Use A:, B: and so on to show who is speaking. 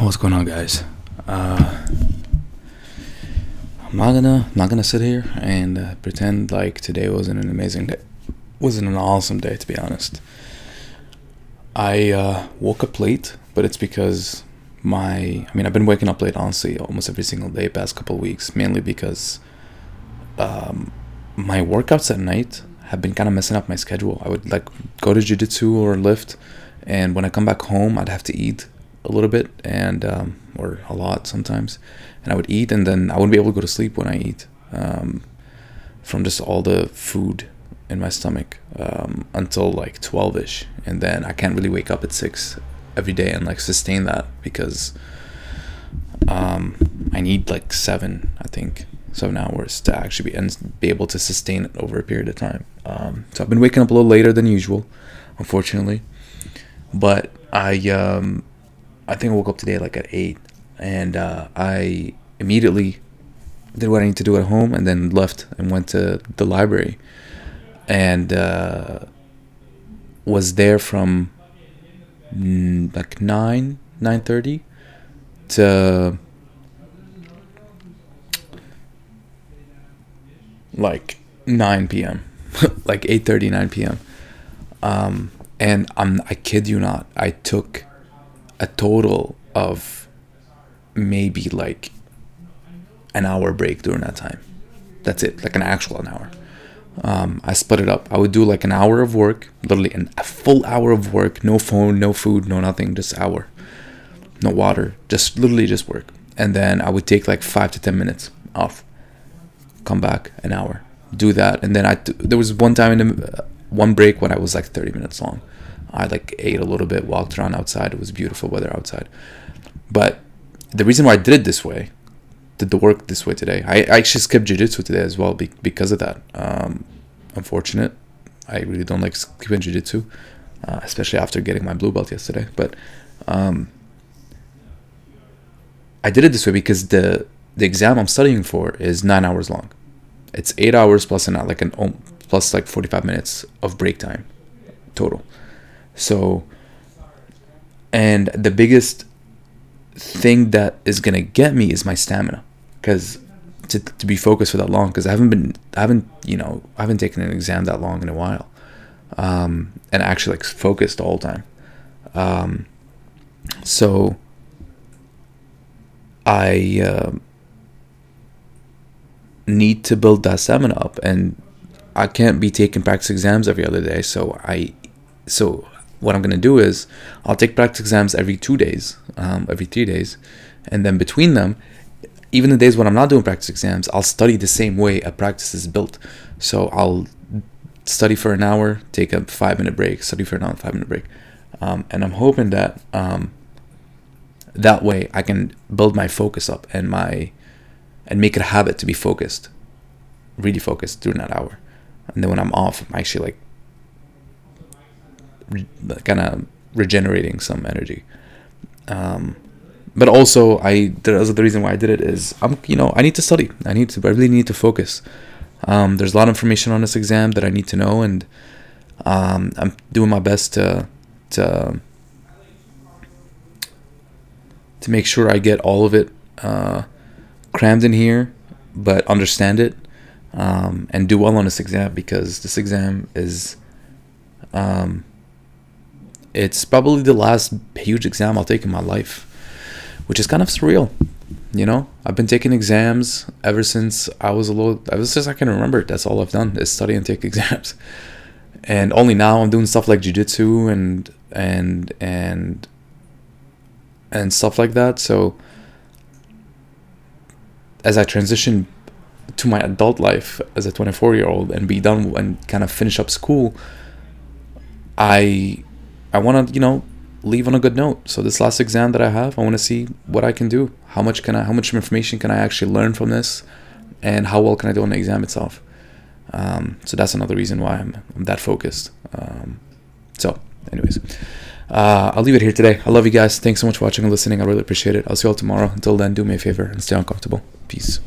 A: What's going on, guys? Uh, I'm not gonna not gonna sit here and uh, pretend like today wasn't an amazing day, wasn't an awesome day to be honest. I uh, woke up late, but it's because my I mean I've been waking up late honestly almost every single day past couple weeks, mainly because um, my workouts at night have been kind of messing up my schedule. I would like go to jiu-jitsu or lift, and when I come back home, I'd have to eat a little bit and um, or a lot sometimes, and I would eat, and then I wouldn't be able to go to sleep when I eat um, from just all the food in my stomach um, until like 12ish and then i can't really wake up at 6 every day and like sustain that because um, i need like 7 i think 7 hours to actually be and be able to sustain it over a period of time. Um, so i've been waking up a little later than usual unfortunately. But i um, i think i woke up today like at 8 and uh, i immediately did what i need to do at home and then left and went to the library. And uh, was there from mm, like 9 9.30 to like 9 p.m like 8.30 9 p.m um, and I'm, i kid you not i took a total of maybe like an hour break during that time that's it like an actual an hour um, I split it up. I would do like an hour of work, literally an, a full hour of work, no phone, no food, no nothing, just hour, no water, just literally just work. And then I would take like five to ten minutes off, come back an hour, do that, and then I there was one time in the, one break when I was like thirty minutes long. I like ate a little bit, walked around outside. It was beautiful weather outside, but the reason why I did it this way did the work this way today. I, I actually skipped jiu-jitsu today as well be, because of that. Um, unfortunate. I really don't like skipping jiu-jitsu, uh, especially after getting my blue belt yesterday. But um, I did it this way because the the exam I'm studying for is nine hours long. It's eight hours plus an like an plus like 45 minutes of break time total. So, and the biggest thing that is gonna get me is my stamina because to, to be focused for that long because I haven't been I haven't you know I haven't taken an exam that long in a while um, and actually like focused all the time um, so I uh, need to build that stamina up and I can't be taking practice exams every other day so I so what I'm gonna do is I'll take practice exams every two days um, every three days and then between them even the days when I'm not doing practice exams, I'll study the same way a practice is built. So I'll study for an hour, take a five minute break, study for an hour, five minute break. Um, and I'm hoping that um, that way I can build my focus up and my and make it a habit to be focused, really focused during that hour. And then when I'm off, I'm actually like re- kind of regenerating some energy. Um, but also I the other reason why I did it is I'm you know I need to study. I need to I really need to focus. Um, there's a lot of information on this exam that I need to know, and um, I'm doing my best to to to make sure I get all of it uh, crammed in here, but understand it um, and do well on this exam because this exam is um, it's probably the last huge exam I'll take in my life which is kind of surreal. You know, I've been taking exams ever since I was a little, ever since I can remember. That's all I've done is study and take exams. And only now I'm doing stuff like jujitsu and and and and stuff like that. So as I transition to my adult life as a 24 year old and be done and kind of finish up school, I I want to you know leave on a good note. So this last exam that I have, I want to see what I can do. How much can I? How much information can I actually learn from this, and how well can I do on the exam itself? Um, so that's another reason why I'm, I'm that focused. Um, so, anyways, uh, I'll leave it here today. I love you guys. Thanks so much for watching and listening. I really appreciate it. I'll see you all tomorrow. Until then, do me a favor and stay uncomfortable. Peace.